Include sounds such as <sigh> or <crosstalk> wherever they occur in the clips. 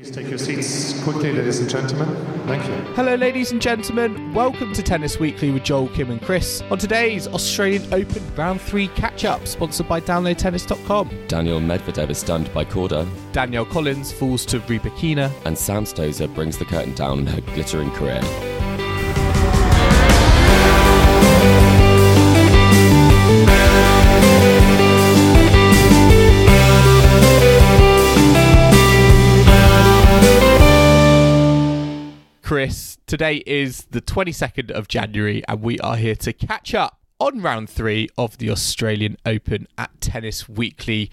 Please take your seats quickly, ladies and gentlemen. Thank you. Hello, ladies and gentlemen. Welcome to Tennis Weekly with Joel, Kim, and Chris. On today's Australian Open Round 3 catch up, sponsored by DownloadTennis.com. Daniil Medvedev is stunned by Korda, Danielle Collins falls to Rybakina. and Sam Stosur brings the curtain down on her glittering career. Chris, today is the 22nd of January, and we are here to catch up on round three of the Australian Open at Tennis Weekly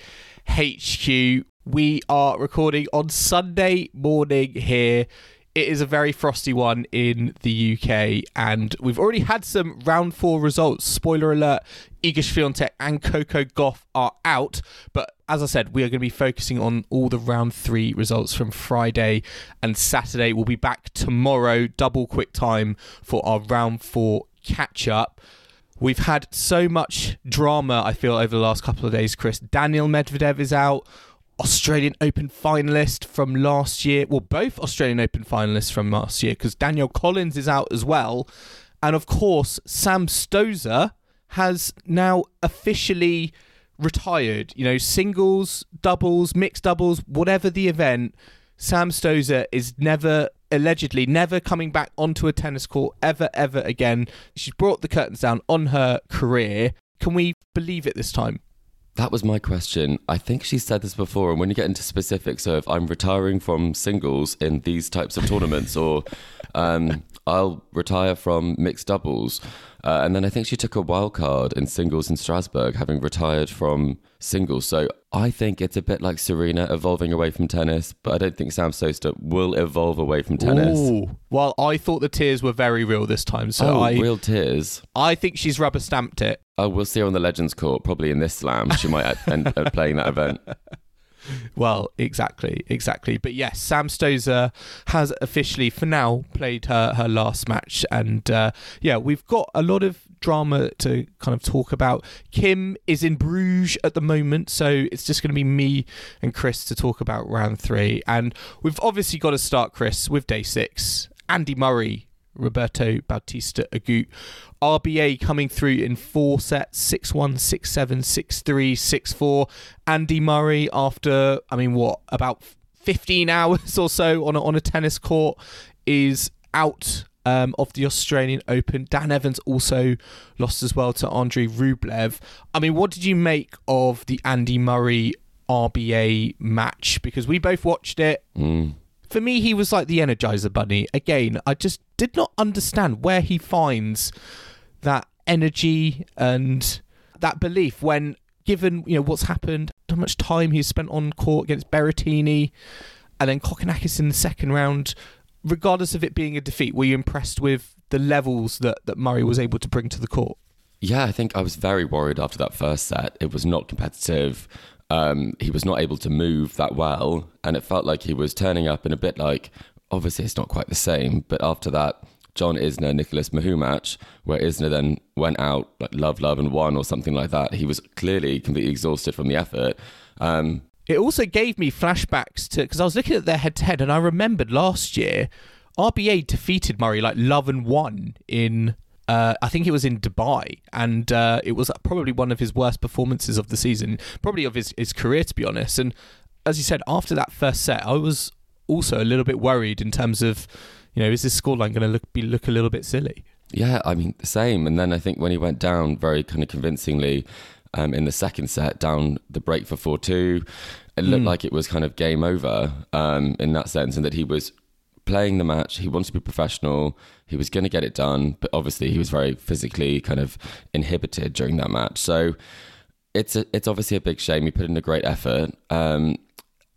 HQ. We are recording on Sunday morning here. It is a very frosty one in the UK, and we've already had some round four results. Spoiler alert Iga Swiatek and Coco Gauff are out, but as I said, we are going to be focusing on all the round three results from Friday and Saturday. We'll be back tomorrow, double quick time for our round four catch up. We've had so much drama, I feel, over the last couple of days, Chris. Daniil Medvedev is out. Australian Open finalist from last year. Well, both Australian Open finalists from last year because Danielle Collins is out as well. And of course, Sam Stosur has now officially retired. You know, singles, doubles, mixed doubles, whatever the event, Sam Stosur is never allegedly never coming back onto a tennis court ever ever again. She's brought the curtains down on her career. Can we believe it this time? That was my question. I think she said this before, and when you get into specifics of I'm retiring from singles in these types of tournaments, or um, I'll retire from mixed doubles, uh, and then I think she took a wild card in singles in Strasbourg, having retired from singles. So I think it's a bit like Serena evolving away from tennis, but I don't think Sam Stosur will evolve away from tennis. Ooh. Well, I thought the tears were very real this time, so oh, I real tears. I think she's rubber stamped it. Oh, we'll see her on the Legends Court, probably in this slam. She might end up playing that event. <laughs> Well, exactly, exactly. But yes, Sam Stosur has officially, for now, played her, her last match. And uh, yeah, we've got a lot of drama to kind of talk about. Kim is in Bruges at the moment, so it's just going to be me and Chris to talk about round three. And we've obviously got to start, Chris, with day six. Andy Murray Roberto Bautista Agut. RBA coming through in four sets 6 1, 6 7, 6 3, 6 4. Andy Murray, after, I mean, what, about 15 <laughs> hours or so on a, on a tennis court, is out um, of the Australian Open. Dan Evans also lost as well to Andrei Rublev. I mean, what did you make of the Andy Murray RBA match? Because we both watched it. Mm. For me, he was like the Energizer Bunny. Again, I just did not understand where he finds that energy and that belief when given you know what's happened, how much time he's spent on court against Berrettini, and then Kokkinakis in the second round. Regardless of it being a defeat, were you impressed with the levels that, that Murray was able to bring to the court? Yeah, I think I was very worried after that first set. It was not competitive. Um, he was not able to move that well, and it felt like he was turning up in a bit like. Obviously, it's not quite the same, but after that John Isner Nicolas Mahut match, where Isner then went out like love, love, and won or something like that, he was clearly completely exhausted from the effort. Um, It also gave me flashbacks to because I was looking at their head to head, and I remembered last year RBA defeated Murray like love and won in. Uh, I think it was in Dubai, and uh, it was probably one of his worst performances of the season, probably of his, his career, to be honest. And as you said, after that first set, I was also a little bit worried in terms of, you know, is this scoreline going to look be look a little bit silly? Yeah, I mean, the same. And then I think when he went down very kind of convincingly um, in the second set, down the break for 4 2, it looked like it was kind of game over um, in that sense, and that he was playing the match. He wanted to be professional. He was going to get it done. But obviously, he was very physically kind of inhibited during that match. So it's a, it's obviously a big shame. He put in a great effort. Um,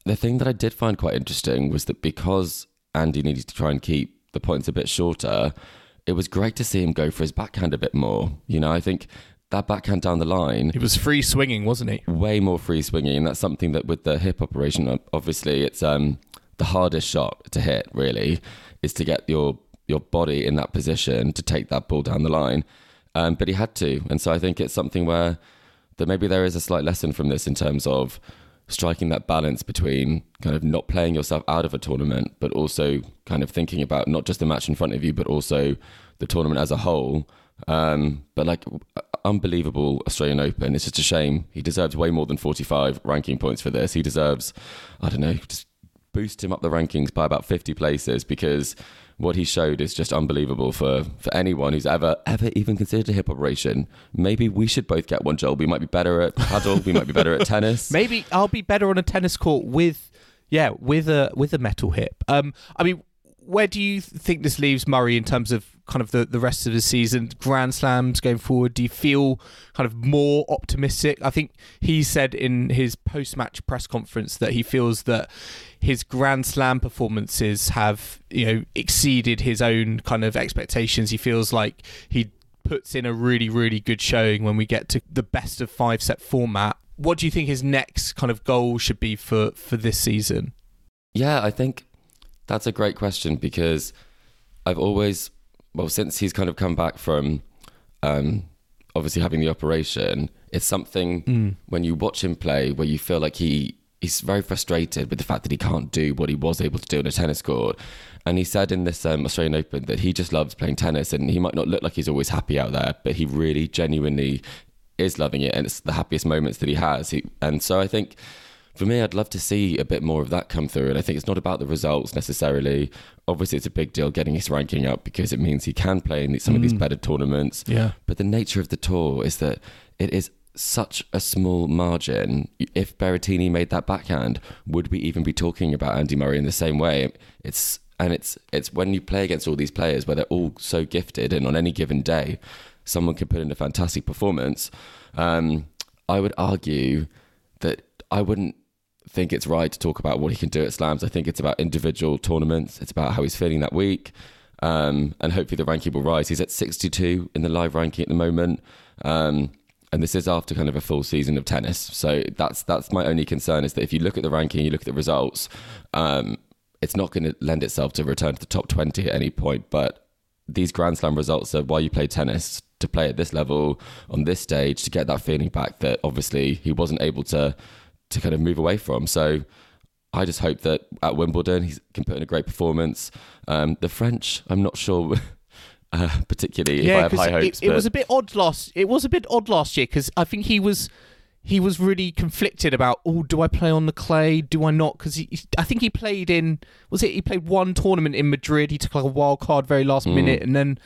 the thing that I did find quite interesting was that because Andy needed to try and keep the points a bit shorter, it was great to see him go for his backhand a bit more. You know, I think that backhand down the line, He was free swinging, wasn't he? way more free swinging, and that's something that with the hip operation, obviously, it's um the hardest shot to hit. Really, is to get your your body in that position to take that ball down the line. Um, but he had to, and so I think it's something where that maybe there is a slight lesson from this in terms of striking that balance between kind of not playing yourself out of a tournament, but also kind of thinking about not just the match in front of you, but also the tournament as a whole. Um, but like unbelievable Australian Open. It's just a shame. He deserves way more than 45 ranking points for this. He deserves, I don't know, just boost him up the rankings by about 50 places because what he showed is just unbelievable for, for anyone who's ever ever even considered a hip operation. Maybe we should both get one, Joel. We might be better at paddle. we might be better at tennis. <laughs> Maybe I'll be better on a tennis court with, yeah, with a with a metal hip. Um, I mean, where do you think this leaves Murray in terms of kind of the, the rest of the season, Grand Slams going forward? Do you feel kind of more optimistic? I think he said in his post match press conference that he feels that his Grand Slam performances have you know exceeded his own kind of expectations. He feels like he puts in a really really good showing when we get to the best of five set format. What do you think his next kind of goal should be for for this season? Yeah, I think that's a great question because I've always, well, since he's kind of come back from um, obviously having the operation, it's something when you watch him play where you feel like he he's very frustrated with the fact that he can't do what he was able to do on a tennis court. And he said in this um, Australian Open that he just loves playing tennis and he might not look like he's always happy out there, but he really genuinely is loving it and it's the happiest moments that he has. He, and so I think for me, I'd love to see a bit more of that come through. And I think it's not about the results necessarily. Obviously, it's a big deal getting his ranking up because it means he can play in some of these better tournaments. Yeah. But the nature of the tour is that it is such a small margin. If Berrettini made that backhand, would we even be talking about Andy Murray in the same way? It's and it's it's when you play against all these players where they're all so gifted, and on any given day, someone can put in a fantastic performance. Um, I would argue that I wouldn't think it's right to talk about what he can do at slams. I think it's about individual tournaments. It's about how he's feeling that week. Um, and hopefully the ranking will rise. He's at 62 in the live ranking at the moment. Um, and this is after kind of a full season of tennis. So that's that's my only concern is that if you look at the ranking, you look at the results, um, it's not going to lend itself to return to the top 20 at any point. But these Grand Slam results are why you play tennis to play at this level on this stage to get that feeling back that obviously he wasn't able to to kind of move away from. So I just hope that at Wimbledon he can put in a great performance. Um, the French, I'm not sure. <laughs> Uh, particularly if I have high hopes, it, it was a bit odd last. It was a bit odd last year because I think he was he was really conflicted about oh do I play on the clay do I not because I think he played in was it he played one tournament in Madrid he took like a wild card very last Mm. minute and then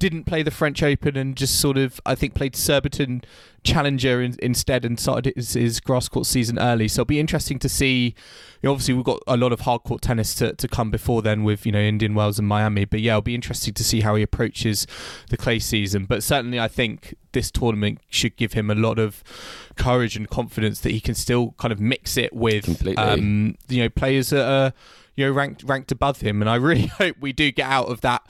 didn't play the French Open and just sort of I think played Surbiton Challenger in, instead and started his, his grass court season early. So it'll be interesting to see. You know, obviously, we've got a lot of hard court tennis to, to come before then with you know Indian Wells and Miami. But yeah, it'll be interesting to see how he approaches the clay season. But certainly, I think this tournament should give him a lot of courage and confidence that he can still kind of mix it with um, you know players that are you know ranked ranked above him. And I really <laughs> hope we do get out of that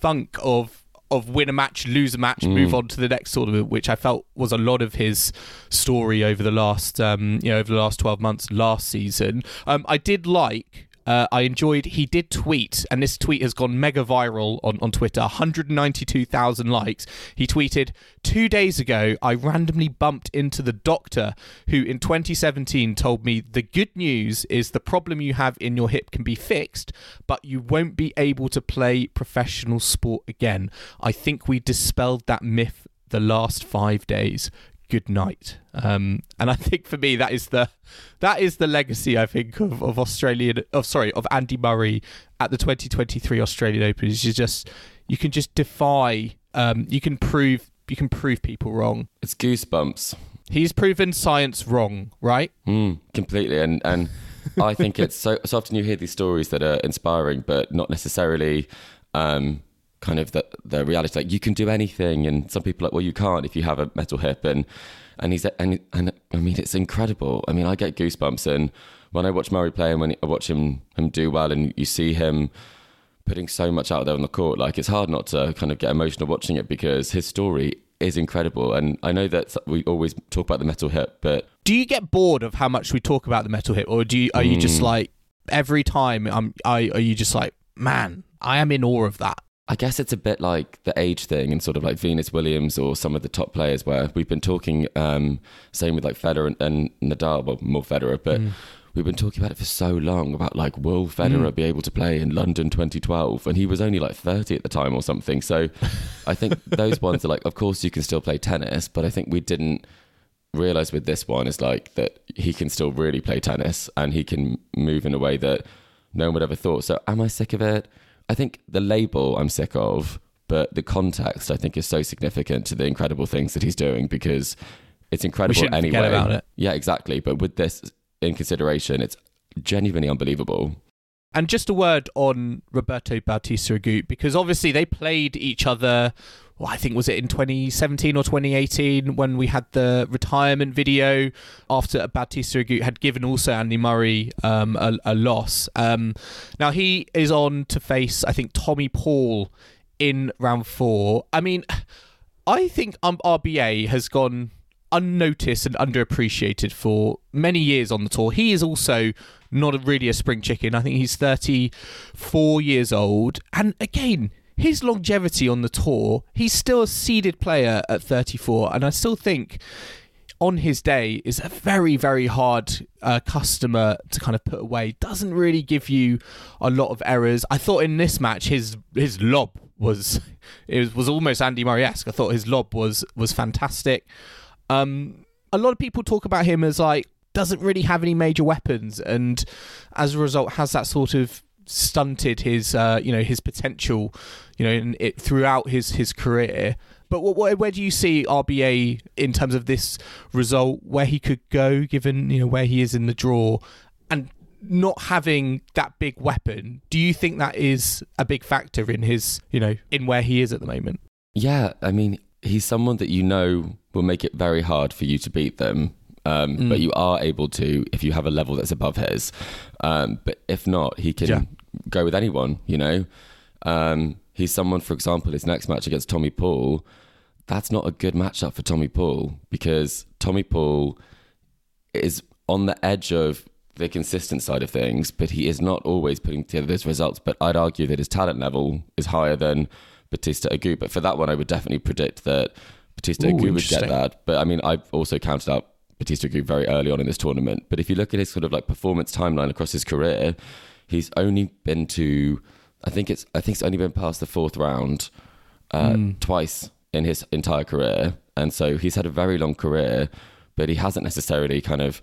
funk of of win a match, lose a match, move on to the next tournament, which I felt was a lot of his story over the last um, you know over the last twelve months last season. Um, I did like. Uh, I enjoyed. He did tweet, and this tweet has gone mega viral on, on Twitter. 192,000 likes. He tweeted two days ago. I randomly bumped into the doctor who, in 2017, told me the good news is the problem you have in your hip can be fixed, but you won't be able to play professional sport again. I think we dispelled that myth the last five days good night. Um, and I think for me that is the that is the legacy I think of, of Australian of sorry of Andy Murray at the 2023 Australian Open. Is you just you can just defy um, you can prove you can prove people wrong. it's goosebumps. He's proven science wrong, right? Mm, completely, and and I think it's so so often you hear these stories that are inspiring, but not necessarily um, kind of the the reality. Like you can do anything, and some people are like, well, you can't if you have a metal hip, and and he's and and I mean it's incredible. I mean I get goosebumps and when I watch Murray play and when I watch him him do well and you see him putting so much out there on the court, like it's hard not to kind of get emotional watching it because his story is incredible. And I know that we always talk about the metal hip, but Do you get bored of how much we talk about the metal hip, or do you are you just Mm. like every time? Um, I are you just like man? I am in awe of that. I guess it's a bit like the age thing and sort of like Venus Williams or some of the top players where we've been talking, um, same with like Federer and, and Nadal, well, more Federer, but we've been talking about it for so long about like, will Federer be able to play in London 2012? And he was only like 30 at the time or something. So I think <laughs> those ones are like, of course you can still play tennis, but I think we didn't realize with this one is like that he can still really play tennis and he can move in a way that no one would ever thought. So am I sick of it? I think the label I'm sick of, but the context I think is so significant to the incredible things that he's doing because it's incredible shouldn't anyway. forget about it. Yeah, exactly. But with this in consideration, it's genuinely unbelievable. And just a word on Roberto Bautista Agut because obviously they played each other. Well, I think was it in 2017 or 2018 when we had the retirement video after Bautista Agut had given also Andy Murray um, a, a loss. Um, now he is on to face I think Tommy Paul in round four. I mean, I think um, RBA has gone unnoticed and underappreciated for many years on the tour. He is also not really a spring chicken. I think he's 34 years old. And again, his longevity on the tour, he's still a seeded player at 34. And I still think on his day is a very very hard uh, customer to kind of put away. Doesn't really give you a lot of errors. I thought in this match his his lob was <laughs> it was, was almost andy murray-esque. I thought his lob was was fantastic. Um a lot of people talk about him as like doesn't really have any major weapons and as a result has that sort of stunted his uh you know his potential you know in it throughout his his career but what, what, where do you see RBA in terms of this result, where he could go, given you know where he is in the draw, and not having that big weapon? Do you think that is a big factor in his, you know, in where he is at the moment? Yeah, I mean, he's someone that you know will make it very hard for you to beat them. Um, Mm. But you are able to if you have a level that's above his. Um, but if not, he can Yeah. Go with anyone, you know? Um, he's someone, for example, his next match against Tommy Paul, that's not a good matchup for Tommy Paul because Tommy Paul is on the edge of the consistent side of things, but he is not always putting together those results. But I'd argue that his talent level is higher than Bautista Agut. But for that one, I would definitely predict that Bautista Ooh, Agut would get that. But I mean, I've also counted out Bautista Agut very early on in this tournament. But if you look at his sort of like performance timeline across his career, he's only been to, I think it's, I think it's only been past the fourth round uh, twice in his entire career, and so he's had a very long career, but he hasn't necessarily kind of,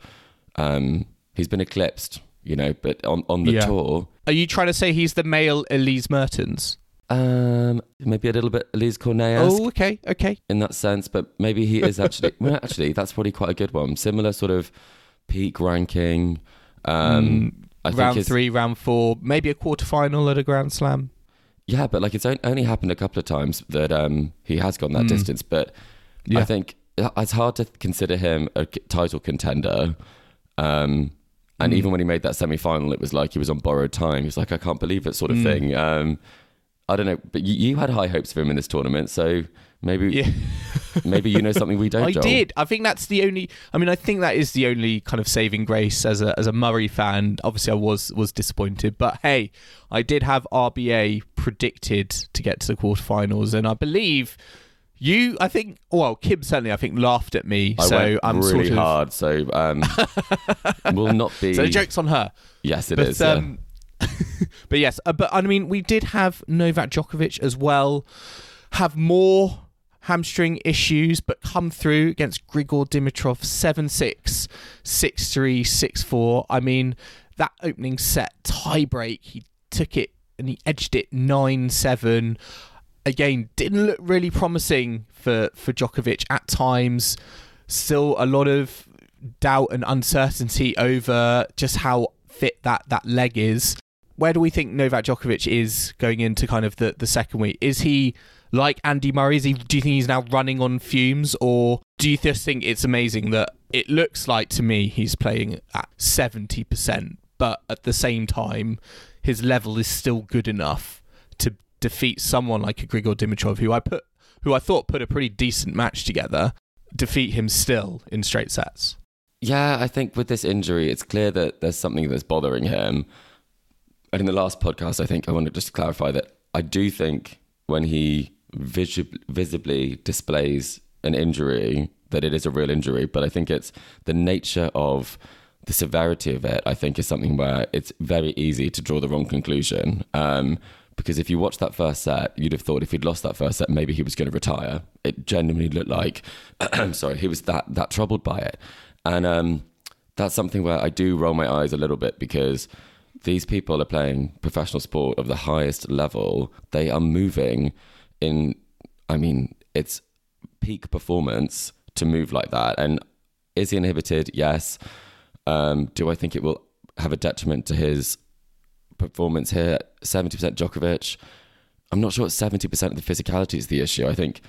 um, he's been eclipsed, you know. But on on the Yeah. tour, Are you trying to say he's the male Elise Mertens? um, maybe a little bit Alizé Cornet Oh, okay, okay. in that sense, but maybe he is actually. <laughs> well, actually, that's probably quite a good one. Similar sort of peak ranking. Um, I Mm, round his- three, round four, maybe a quarter final at a Grand Slam. Yeah, but like it's only happened a couple of times that um, he has gone that distance. But Yeah. I think it's hard to consider him a title contender. Um, and even when he made that semi final, it was like he was on borrowed time. He was like, I can't believe it, sort of thing. Um, I don't know, but you, you had high hopes for him in this tournament, so maybe Yeah. <laughs> maybe you know something we don't. I Joel. did. I think that's the only. I mean, I think that is the only kind of saving grace as a as a Murray fan. Obviously, I was was disappointed, but hey, I did have RBA predicted to get to the quarterfinals, and I believe you. I think. Well, Kim certainly. I think laughed at me. I so went I'm really sort of. hard, so um, <laughs> will not be. So the joke's on her. yes, it but is. yeah. um, <laughs> but yes, uh, but I mean, we did have Novak Djokovic as well have more hamstring issues, but come through against Grigor Dimitrov 7 6, 6 3, 6 4. I mean, that opening set tiebreak, he took it and he edged it 9 7. Again, didn't look really promising for, for Djokovic at times. Still a lot of doubt and uncertainty over just how fit that, that leg is. Where do we think Novak Djokovic is going into kind of the, the second week? Is he like Andy Murray? Is he, do you think he's now running on fumes, or do you just think it's amazing that it looks like to me he's playing at seventy percent, but at the same time his level is still good enough to defeat someone like a Grigor Dimitrov, who I put, who I thought put a pretty decent match together, defeat him still in straight sets. Yeah, I think with this injury, it's clear that there's something that's bothering him. And in the last podcast, I think I wanted just to clarify that I do think when he vis- visibly displays an injury, that it is a real injury. But I think it's the nature of the severity of it, I think, is something where it's very easy to draw the wrong conclusion. Um, because if you watched that first set, you'd have thought if he'd lost that first set, maybe he was going to retire. It genuinely looked like, I'm <clears throat> sorry, he was that that troubled by it, and um, that's something where I do roll my eyes a little bit because these people are playing professional sport of the highest level. They are moving in, I mean, it's peak performance to move like that. And is he inhibited? Yes. Um, do I think it will have a detriment to his performance here? 70% Djokovic. I'm not sure 70% of the physicality is the issue. I think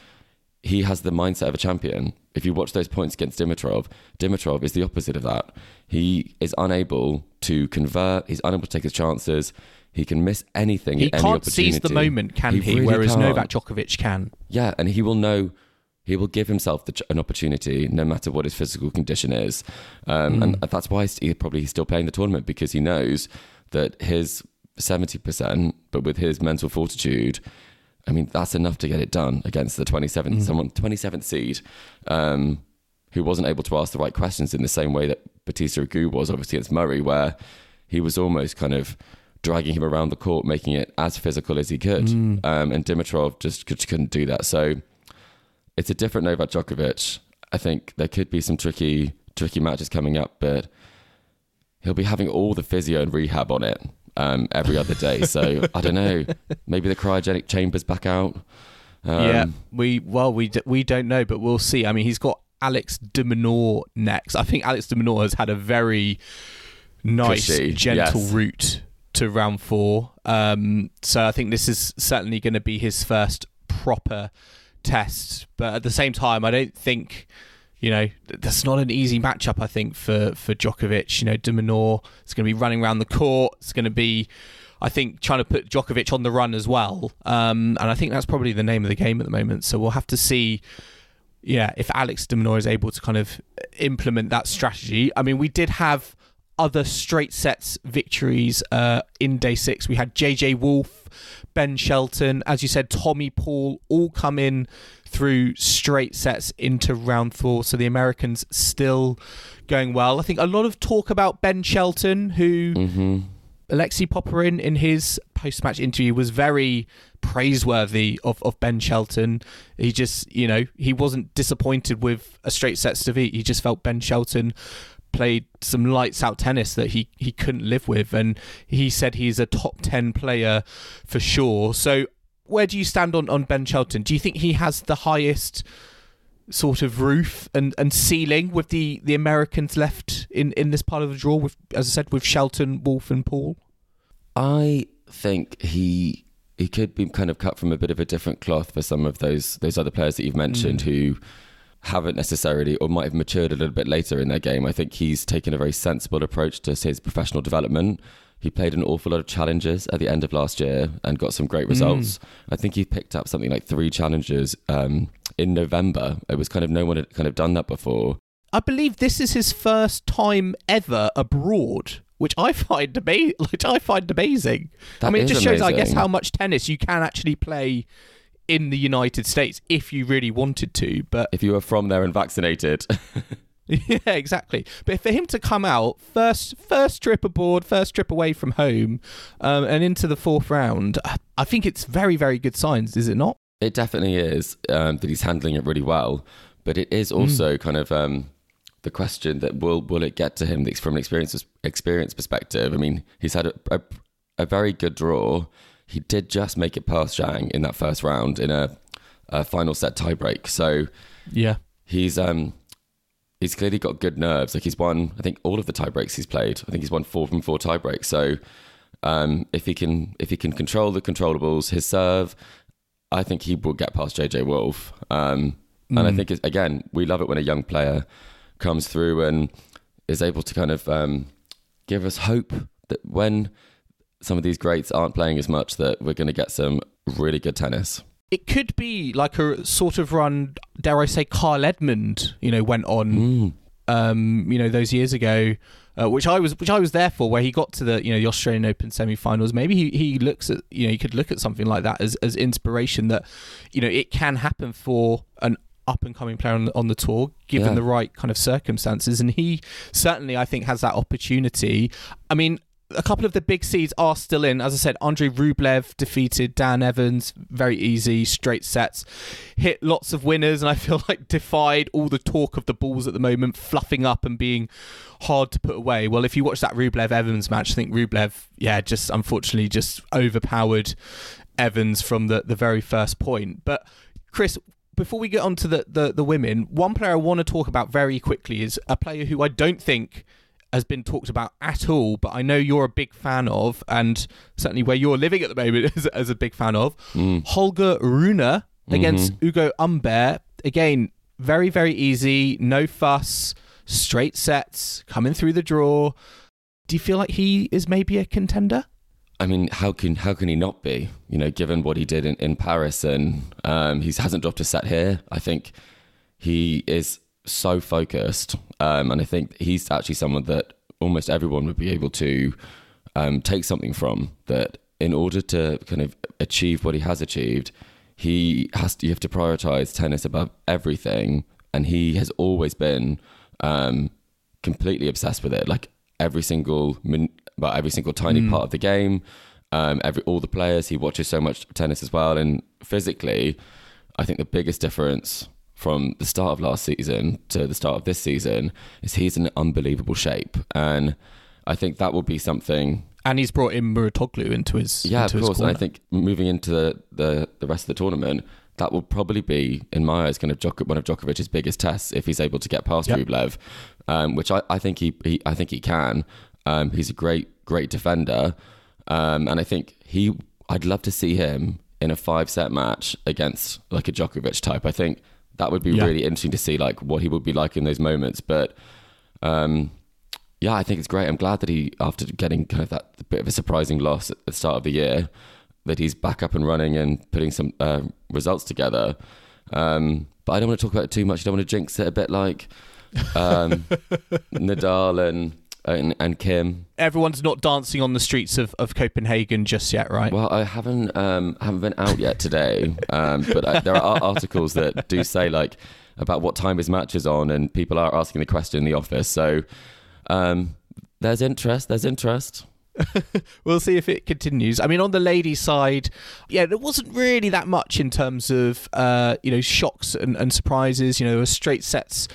he has the mindset of a champion. If you watch those points against Dimitrov, Dimitrov is the opposite of that. He is unable to convert. He's unable to take his chances. He can miss anything. He any can't seize the moment, can he? really Whereas can't. Novak Djokovic can. Yeah, and he will know. He will give himself the, an opportunity, no matter what his physical condition is, um, and that's why he probably he's still playing the tournament because he knows that his seventy percent, but with his mental fortitude, I mean that's enough to get it done against the twenty seventh someone twenty seventh seed, um, who wasn't able to ask the right questions in the same way that Bautista Agut was obviously against Murray, where he was almost kind of dragging him around the court, making it as physical as he could. Um, and Dimitrov just, just couldn't do that. So it's a different Novak Djokovic. I think there could be some tricky, tricky matches coming up, but he'll be having all the physio and rehab on it um, every other day. So I don't know. <laughs> Maybe the cryogenic chamber's back out. Um, yeah, we well we d- we don't know, but we'll see. I mean, he's got Alex de Minaur next. I think Alex de Minaur has had a very nice, Cushy, gentle yes. route to round four. Um, so I think this is certainly going to be his first proper test. But at the same time, I don't think. You know, that's not an easy matchup, I think, for, for Djokovic. You know, de Minaur is going to be running around the court. It's going to be, I think, trying to put Djokovic on the run as well. Um, and I think that's probably the name of the game at the moment. So we'll have to see yeah, if Alex de is able to kind of implement that strategy. I mean, we did have other straight sets victories uh, in day six. We had JJ Wolf, Ben Shelton, as you said, Tommy Paul, all come in through straight sets into round four. So the Americans still going well. I think a lot of talk about Ben Shelton, who mhm. Alexei Popyrin in his post-match interview was very praiseworthy of, of Ben Shelton. He just, you know, he wasn't disappointed with a straight sets defeat. He just felt Ben Shelton played some lights out tennis that he, he couldn't live with. And he said he's a top 10 player for sure. So where do you stand on, on Ben Shelton? Do you think he has the highest sort of roof and, and ceiling with the, the Americans left in, in this part of the draw with as I said with Shelton, Wolf and Paul? I think he he could be kind of cut from a bit of a different cloth for some of those those other players that you've mentioned mm. who haven't necessarily or might have matured a little bit later in their game. I think he's taken a very sensible approach to his professional development. He played an awful lot of challenges at the end of last year and got some great results. I think he picked up something like three challenges um, in November. It was kind of no one had kind of done that before. I believe this is his first time ever abroad, which I find ama- <laughs> which I find amazing. I mean, it just shows, I guess, how much tennis you can actually play in the United States if you really wanted to. But If you were from there and vaccinated, <laughs> yeah, exactly. But for him to come out first, first trip aboard, first trip away from home, um, and into the fourth round, I- think it's very, very good signs, is it not? It definitely is um, that he's handling it really well, but it is also kind of um, the question that will will it get to him from an experience experience perspective. I mean, he's had a, a, a very good draw. He did just make it past Zhang in that first round in a, a final set tiebreak. So Yeah. he's um he's clearly got good nerves. Like he's won, I think all of the tiebreaks he's played. I think he's won four from four tiebreaks. So um, if he can if he can control the controllables, his serve, I think he will get past JJ Wolf. Um, and I think, it's, again, we love it when a young player comes through and is able to kind of um, give us hope that when some of these greats aren't playing as much, that we're going to get some really good tennis. It could be like a sort of run, dare I say, Carl Edmund, you know, went on, um, you know, those years ago, uh, which I was, which I was there for, where he got to the, you know, the Australian Open semi-finals. Maybe he, he looks at, you know, he could look at something like that as, as inspiration that, you know, it can happen for an up and coming player on the, on the tour, given Yeah. the right kind of circumstances. And he certainly, I think, has that opportunity. I mean, a couple of the big seeds are still in. As I said, Andrei Rublev defeated Dan Evans, very easy, straight sets. Hit lots of winners, and I feel like defied all the talk of the balls at the moment, fluffing up and being hard to put away. Well, if you watch that Rublev Evans match, I think Rublev, yeah, just unfortunately just overpowered Evans from the, the very first point. But Chris, before we get on to the, the, the women, one player I want to talk about very quickly is a player who I don't think has been talked about at all, but I know you're a big fan of, and certainly where you're living at the moment <laughs> as, as a big fan of. Holger Rune against Ugo Humbert. Again, very, very easy, no fuss, straight sets, coming through the draw. Do you feel like he is maybe a contender? I mean, how can how can he not be? You know, given what he did in, in Paris, and um, he hasn't dropped a set here. I think he is so focused, um, and I think he's actually someone that almost everyone would be able to um, take something from. That in order to kind of achieve what he has achieved, he has to, you have to prioritize tennis above everything, and he has always been um, completely obsessed with it. Like every single min- about every single tiny part of the game, um, every all the players. He watches so much tennis as well, and physically, I think the biggest difference from the start of last season to the start of this season is he's in unbelievable shape, and I think that will be something And he's brought in Mouratoglou into his yeah, into of course. And I think moving into the, the, the rest of the tournament, that will probably be, in my eyes, kind of Djok- one of Djokovic's biggest tests if he's able to get past Yep. Rublev, um, which I, I think he, he I think he can. Um, he's a great great defender, um, and I think he. I'd love to see him in a five set match against like a Djokovic type. I think that would be Yeah. really interesting to see like what he would be like in those moments. But um, yeah, I think it's great. I'm glad that he, after getting kind of that bit of a surprising loss at the start of the year, that he's back up and running and putting some uh, results together. Um, but I don't want to talk about it too much. I don't want to jinx it a bit like um, <laughs> Nadal and, and and Kim. Everyone's not dancing on the streets of, of Copenhagen just yet, right? Well, I haven't um, haven't been out yet today, um, but uh, there are articles that do say like about what time his match is on, and people are asking the question in the office. So um, there's interest. There's interest. <laughs> we'll see if it continues. I mean, on the ladies' side, yeah, there wasn't really that much in terms of uh, you know shocks and, and surprises. You know, there were straight sets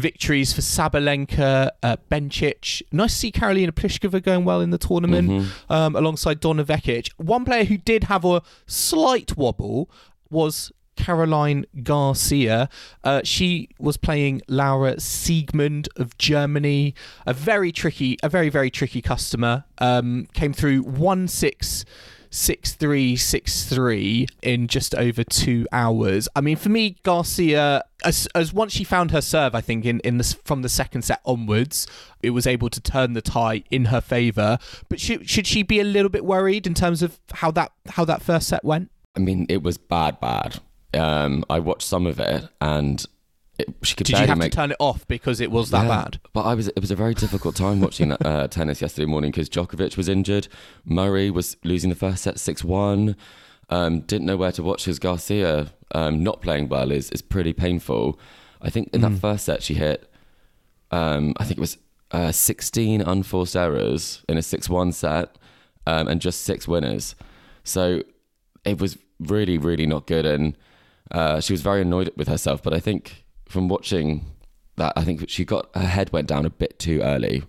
victories for Sabalenka, uh, Bencic. Nice to see Karolina Pliskova going well in the tournament um, alongside Donna Vekic. One player who did have a slight wobble was Caroline Garcia. Uh, she was playing Laura Siegemund of Germany. A very tricky, a very very tricky customer. Um, came through one six. Six three six three in just over two hours. I mean, for me, Garcia, as as once she found her serve, I think in in the from the second set onwards, it was able to turn the tie in her favour. But should should she be a little bit worried in terms of how that how that first set went? I mean, it was bad, bad. Um, I watched some of it, and it, she could Did you have make to turn it off because it was that Yeah, bad? But I was it was a very difficult time watching uh, <laughs> tennis yesterday morning because Djokovic was injured, Murray was losing the first set six one. Um, didn't know where to watch because Garcia um, not playing well is is pretty painful. I think in that first set she hit, um, I think it was uh, sixteen unforced errors in a six one set, um, and just six winners. So it was really really not good, and uh, she was very annoyed with herself. But I think from watching that I think she got her head went down a bit too early.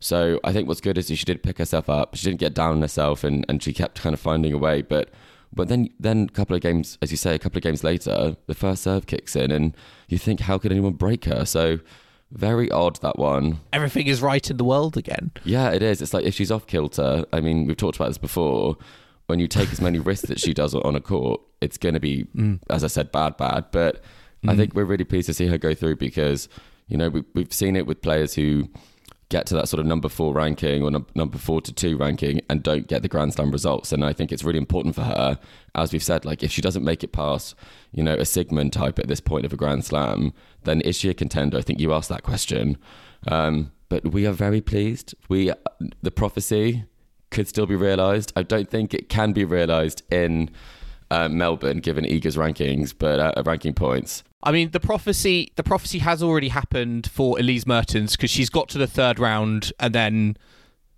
So I think what's good is she did pick herself up. She didn't get down on herself, and, and she kept kind of finding a way. But but then then a couple of games, as you say, a couple of games later, the first serve kicks in, and you think, how could anyone break her? So very odd that one. Everything is right in the world again. Yeah, it is. It's like if she's off kilter. I mean, we've talked about this before. when you take as many risks that she does on a court, it's going to be, mm. as I said, bad, bad. But I think we're really pleased to see her go through because, you know, we, we've seen it with players who get to that sort of number four ranking or num- number four to two ranking and don't get the Grand Slam results. And I think it's really important for her, as we've said, like if she doesn't make it past, you know, a Siegemund type at this point of a Grand Slam, then is she a contender? I think you asked that question. Um, but we are very pleased. We the prophecy could still be realised. I don't think it can be realised in uh, Melbourne, given Iga's rankings, but uh, ranking points. I mean, the prophecy the prophecy has already happened for Elise Mertens because she's got to the third round and then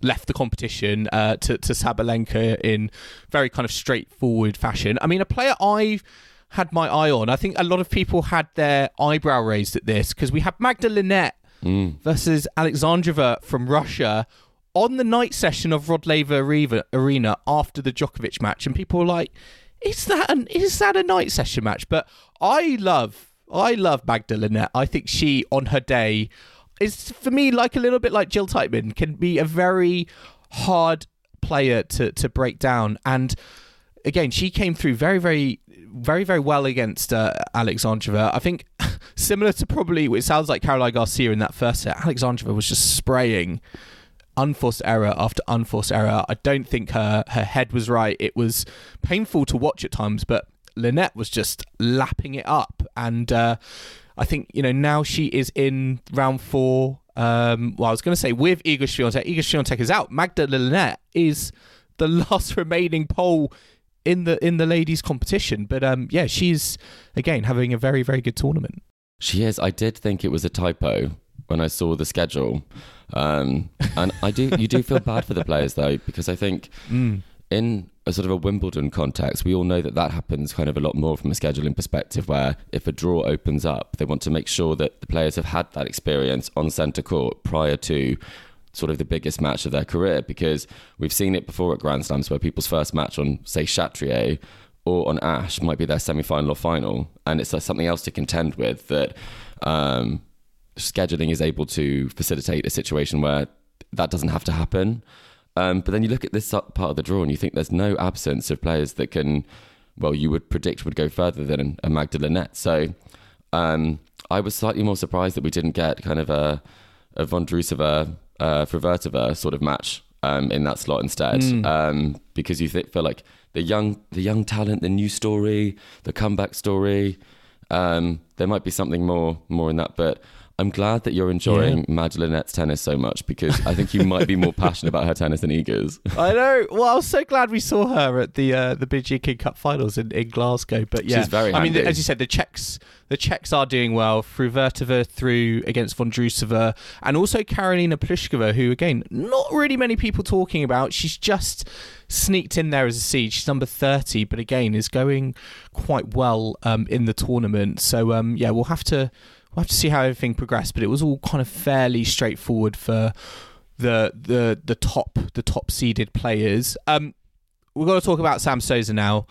left the competition uh, to to Sabalenka in very kind of straightforward fashion. I mean, a player I've had my eye on. I think a lot of people had their eyebrow raised at this because we had Magda Linette versus Alexandrova from Russia on the night session of Rod Laver Arena- Arena after the Djokovic match, and people were like, "Is that an is that a night session match?" But I love I love Magda Linette. I think she on her day is for me like a little bit like Jil Teichmann can be a very hard player to to break down and again she came through very very very very well against uh, Alexandrova I think <laughs> similar to probably it sounds like Caroline Garcia in that first set Alexandrova was just spraying unforced error after unforced error. I don't think her her head was right. It was painful to watch at times, but Linette was just lapping it up, and uh, I think you know now she is in round four. Um, well, I was going to say with Iga Swiatek. Iga Swiatek is out. Magda Linette is the <laughs> last remaining pole in the in the ladies competition, but um, yeah, she's again having a very very good tournament. She is. I did think it was a typo when I saw the schedule, um, and I do. You do feel bad for the players though, because I think in a sort of a Wimbledon context, we all know that that happens kind of a lot more from a scheduling perspective. Where if a draw opens up, they want to make sure that the players have had that experience on centre court prior to sort of the biggest match of their career because we've seen it before at Grand Slams where people's first match on, say, Chatrier or on Ashe might be their semi final or final, and it's uh, something else to contend with that um, scheduling is able to facilitate a situation where that doesn't have to happen. Um, but then you look at this part of the draw and you think there's no absence of players that can, well, you would predict would go further than a Magda. So um, I was slightly more surprised that we didn't get kind of a, a Vondrusova, uh, Fruhvirtova sort of match um, in that slot instead, um, because you th- feel like the young, the young talent, the new story, the comeback story. Um, there might be something more, more in that, but I'm glad that you're enjoying Magda Linette's tennis so much because I think you might be more <laughs> passionate about her tennis than Iga's. I know. Well, I was so glad we saw her at the uh, the Billie King Cup finals in, in Glasgow. But yeah, She's very I mean, as you said, the Czechs the Czechs are doing well. Fruhvirtova through against von Vondrusova, and also Karolina Pliskova, who again, not really many people talking about. She's just sneaked in there as a seed. She's number thirty, but again, is going quite well um, in the tournament. So um, yeah, we'll have to we'll have to see how everything progressed. But it was all kind of fairly straightforward for the the the top the top seeded players. Um, we've got to talk about Sam Stosur now.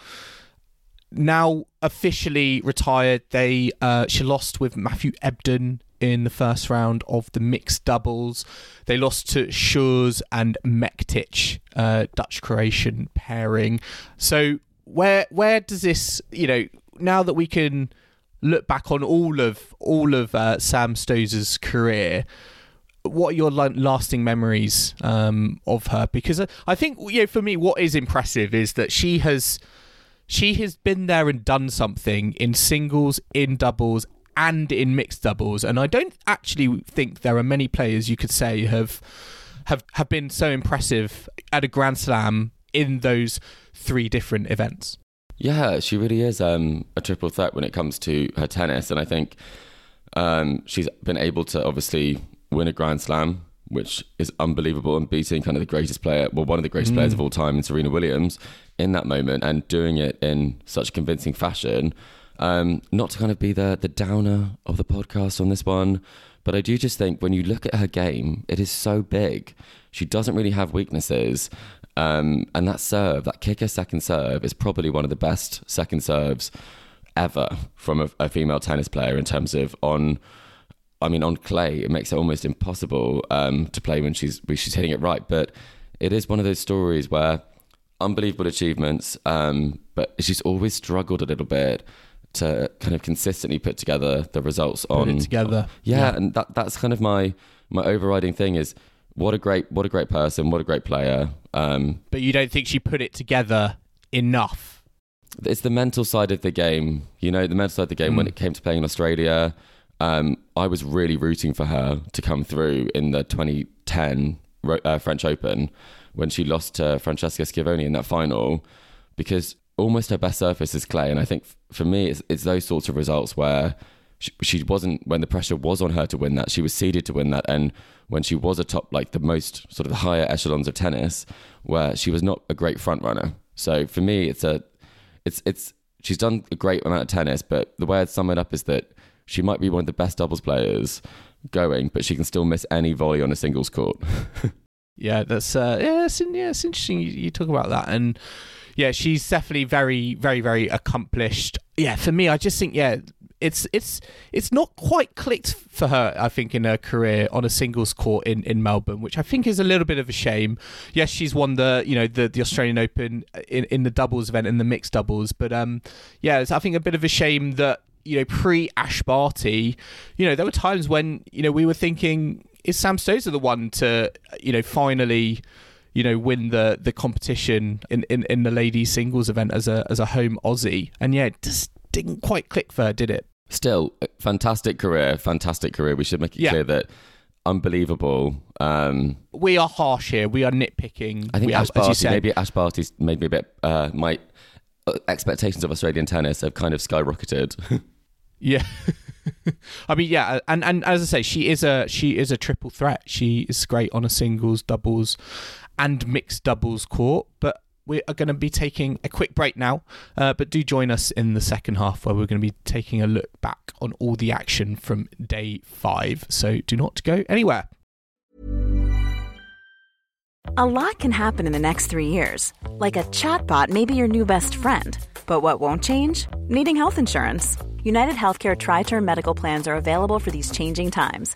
Now officially retired, they uh, she lost with Matthew Ebden in the first round of the mixed doubles. They lost to Schuurs and Mektic, uh, Dutch Croatian pairing. So where where does this you know now that we can look back on all of all of uh, Sam Stosur's career? what are your lasting memories um, of her? Because I- I think you know, for me, what is impressive is that she has she has been there and done something in singles, in doubles, and in mixed doubles. And I don't actually think there are many players you could say have have have been so impressive at a Grand Slam in those three different events. Yeah, she really is um, a triple threat when it comes to her tennis, and I think um, she's been able to obviously win a Grand Slam, which is unbelievable, and beating kind of the greatest player, well, one of the greatest players of all time, in Serena Williams, in that moment, and doing it in such convincing fashion. Um, not to kind of be the the downer of the podcast on this one, but I do just think when you look at her game, it is so big. She doesn't really have weaknesses. Um, and that serve, that kicker second serve, is probably one of the best second serves ever from a, a female tennis player in terms of on. I mean, on clay, it makes it almost impossible um, to play when she's when she's hitting it right. But it is one of those stories where unbelievable achievements, um, but she's always struggled a little bit to kind of consistently put together the results on it together. Yeah, Yeah. and that that's kind of my my overriding thing is what a great what a great person, what a great player. Um, But you don't think she put it together enough? it's the mental side of the game. You know, the mental side of the game when Mm. it came to playing in Australia. Um, I was really rooting for her to come through in the 2010 uh, French Open when she lost to Francesca Schiavone in that final because almost her best surface is clay. And I think for me, it's, it's those sorts of results where she, wasn't, when the pressure was on her to win that, she was seeded to win that. And when she was atop like the most sort of the higher echelons of tennis, where she was not a great front runner. So for me, it's a, it's it's she's done a great amount of tennis, but the way I'd sum it up is that she might be one of the best doubles players going, but she can still miss any volley on a singles court. <laughs> Yeah, that's uh, yeah, it's, yeah, it's interesting you, you talk about that, and yeah, she's definitely very, very, very accomplished. Yeah, for me, I just think yeah, it's it's it's not quite clicked for her. I think in her career on a singles court in, in Melbourne, which I think is a little bit of a shame. Yes, she's won the you know the, the Australian Open in in the doubles event in the mixed doubles, but um yeah, it's I think a bit of a shame that you know pre Ash Barty, you know there were times when you know we were thinking is Sam Stosur the one to you know finally you know win the the competition in, in, in the ladies singles event as a as a home Aussie and yeah it just didn't quite click for her did it Still, fantastic career, fantastic career. We should make it Yeah. clear that unbelievable. Um, we are harsh here we are nitpicking I think we, Ash as you Barty, said maybe Ash Barty's made me a bit. Uh, my uh, expectations of Australian tennis have kind of skyrocketed. <laughs> Yeah. <laughs> I mean, yeah, and, and as I say, she is a she is a triple threat. She is great on a singles, doubles, and mixed doubles court. But we are going to be taking a quick break now. Uh, but do join us in the second half where we're going to be taking a look back on all the action from day five. So do not go anywhere. A lot can happen in the next three years. Like a chatbot may be your new best friend. But what won't change? Needing health insurance. United Healthcare Tri Term Medical Plans are available for these changing times.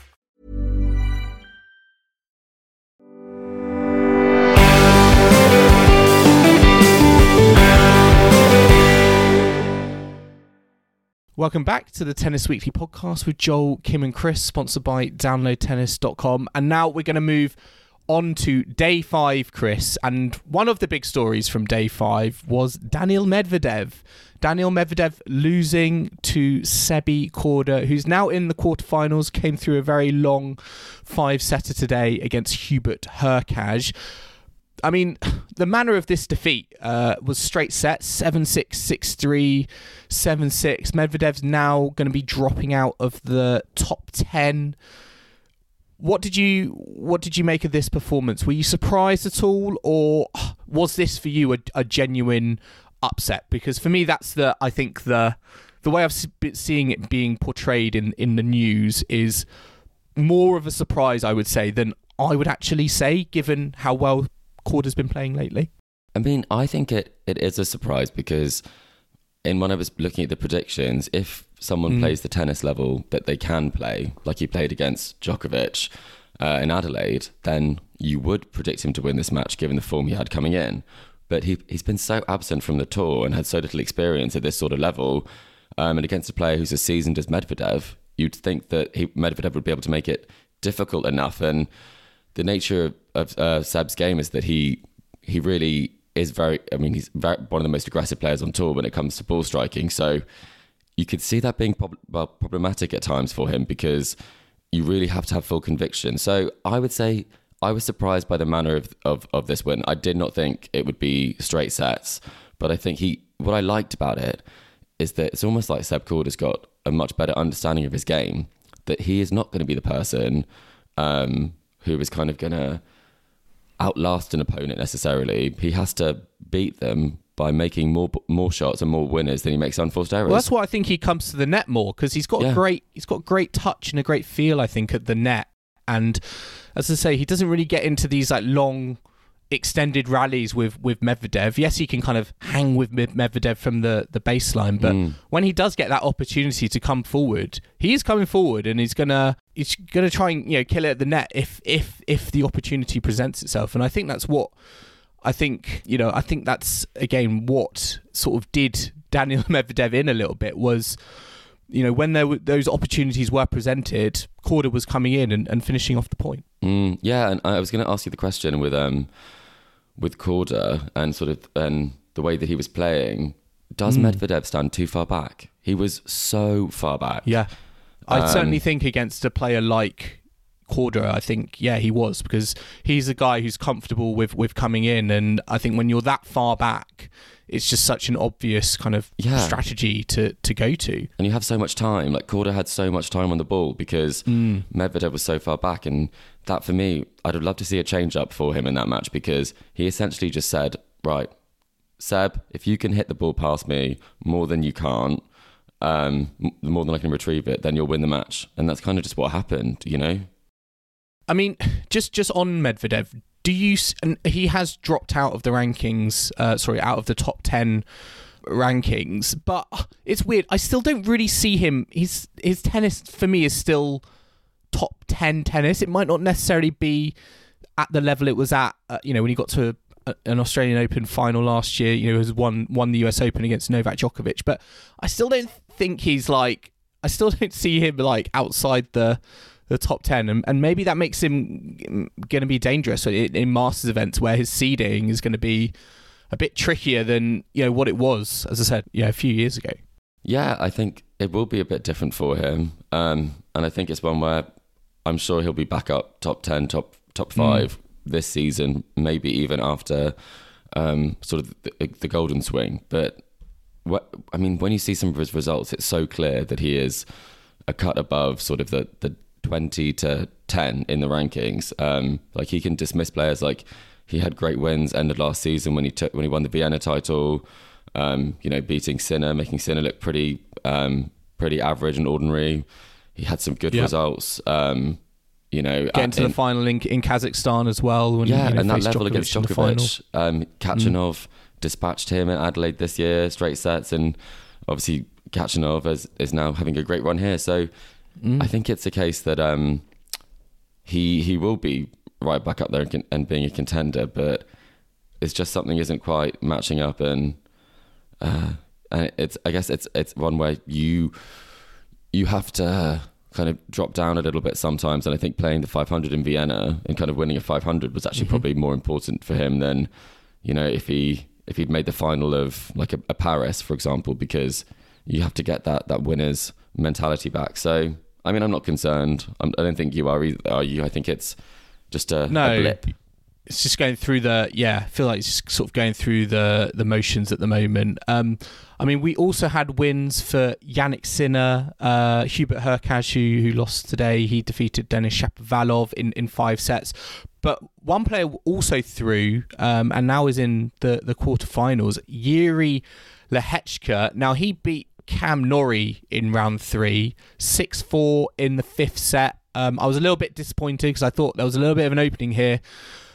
Welcome back to the Tennis Weekly podcast with Joel, Kim, and Chris, sponsored by DownloadTennis.com. And now we're going to move on to day five, Chris. And one of the big stories from day five was Daniil Medvedev. Daniil Medvedev losing to Sebi Korda, who's now in the quarterfinals, came through a very long five setter today against Hubert Hurkacz. I mean, <sighs> the manner of this defeat uh, was straight set 7 6, 6 3, 7 6. Medvedev's now going to be dropping out of the top 10. What did you what did you make of this performance? Were you surprised at all, or <sighs> was this for you a, a genuine upset? Because for me, that's the I think the the way I've been seeing it being portrayed in in the news is more of a surprise, I would say, than I would actually say, given how well Korda's been playing lately. I mean, I think it, it is a surprise because in when I was looking at the predictions, if someone Mm. plays the tennis level that they can play, like he played against Djokovic uh, in Adelaide, then you would predict him to win this match given the form he had coming in. But he, he's been so absent from the tour and had so little experience at this sort of level. Um, and against a player who's as seasoned as Medvedev, you'd think that he, Medvedev would be able to make it difficult enough. And the nature of uh, Seb's game is that he he really is very. I mean, he's very, one of the most aggressive players on tour when it comes to ball striking. So you could see that being prob- well, problematic at times for him because you really have to have full conviction. So I would say I was surprised by the manner of, of, of this win. I did not think it would be straight sets, but I think he. What I liked about it is that it's almost like Seb Cord has got a much better understanding of his game. That he is not going to be the person um, who is kind of going to outlast an opponent necessarily. He has to beat them by making more more shots and more winners than he makes unforced errors. Well, that's why I think he comes to the net more because he's got Yeah. great he's got great touch and a great feel. I think at the net, and as I say, he doesn't really get into these like long extended rallies with with Medvedev. Yes, he can kind of hang with Medvedev from the the baseline, but Mm. when he does get that opportunity to come forward, he is coming forward and he's gonna he's gonna try and you know kill it at the net if if if the opportunity presents itself. And I think that's what I think you know I think that's again what sort of did Daniil <laughs> Medvedev in a little bit was you know when there were, those opportunities were presented, Korda was coming in and, and finishing off the point. Mm, yeah, and I was going to ask you the question with um with Korda and sort of and the way that he was playing. Does Mm. Medvedev stand too far back? He was so far back. Yeah, I Um, certainly think against a player like Korda, I think yeah he was because he's a guy who's comfortable with with coming in, and I think when you're that far back, it's just such an obvious kind of Yeah. strategy to to go to. and you have so much time. Like Korda had so much time on the ball because Mm. Medvedev was so far back, and that for me, I'd have loved to see a change up for him in that match because he essentially just said, "Right, Seb, if you can hit the ball past me more than you can't, um, more than I can retrieve it, then you'll win the match." And that's kind of just what happened, you know. I mean, just just on Medvedev, do you? And he has dropped out of the rankings. Uh, sorry, out of the top ten rankings. But it's weird. I still don't really see him. His his tennis for me is still top ten tennis. It might not necessarily be at the level it was at. Uh, you know, when he got to a, an Australian Open final last year. You know, has won won the US Open against Novak Djokovic. But I still don't think he's like. I still <laughs> don't see him like outside the the top 10 and, and maybe that makes him going to be dangerous in, in masters events where his seeding is going to be a bit trickier than you know what it was as i said yeah a few years ago Yeah, I think it will be a bit different for him, um, and I think it's one where I'm sure he'll be back up top ten, top top five this season, maybe even after um, sort of the, the golden swing. But what I mean, when you see some of his results, it's so clear that he is a cut above sort of the the twenty to ten in the rankings. Um, like he can dismiss players like he had great wins ended last season when he took when he won the Vienna title. Um, you know, beating Sinner, making Sinner look pretty um, pretty average and ordinary. He had some good Yeah. results. Um, you know, getting at- to the in- final in, in kazakhstan as well when, yeah, you know, and that level Djokovic against in. Djokovic, um, Khachanov dispatched him at Adelaide this year, straight sets, and obviously Khachanov is, is now having a great run here. So Mm. I think it's a case that um, he he will be right back up there and, and being a contender, but it's just something isn't quite matching up, and uh, and it's I guess it's it's one where you you have to kind of drop down a little bit sometimes. And I think playing the 500 in Vienna and kind of winning a 500 was actually mm-hmm. probably more important for him than, you know, if he if he'd made the final of like a, a Paris, for example, because you have to get that that winner's mentality back. So I mean, I'm not concerned. I'm, I don't think you are either. Are you? I think it's just a, No. a blip. It's just going through the yeah. I feel like it's sort of going through the the motions at the moment. Um, I mean, we also had wins for Jannik Sinner, uh, Hubert Hurkacz, who who lost today. He defeated Denis Shapovalov in in five sets. But one player also through, um, and now is in the the quarterfinals. Jiří Lehečka. Now he beat Cam Norrie in round three, six four in the fifth set. Um, I was a little bit disappointed because I thought there was a little bit of an opening here